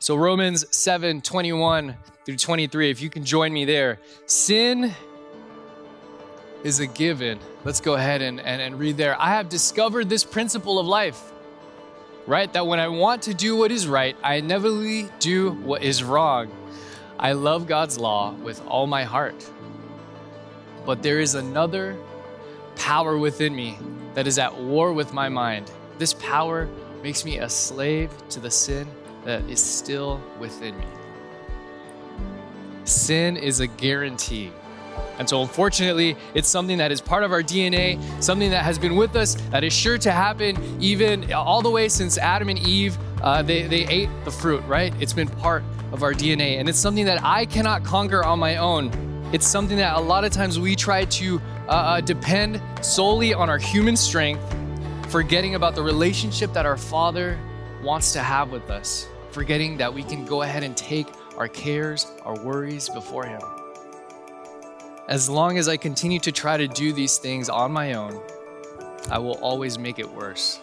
So, Romans 7 21 through 23, if you can join me there. Sin is a given. Let's go ahead and, and, and read there. I have discovered this principle of life, right? That when I want to do what is right, I inevitably do what is wrong. I love God's law with all my heart. But there is another power within me that is at war with my mind. This power makes me a slave to the sin that is still within me. Sin is a guarantee. And so, unfortunately, it's something that is part of our DNA, something that has been with us, that is sure to happen even all the way since Adam and Eve, uh, they, they ate the fruit, right? It's been part of our DNA. And it's something that I cannot conquer on my own. It's something that a lot of times we try to uh, uh, depend solely on our human strength, forgetting about the relationship that our Father wants to have with us, forgetting that we can go ahead and take our cares, our worries before Him. As long as I continue to try to do these things on my own, I will always make it worse.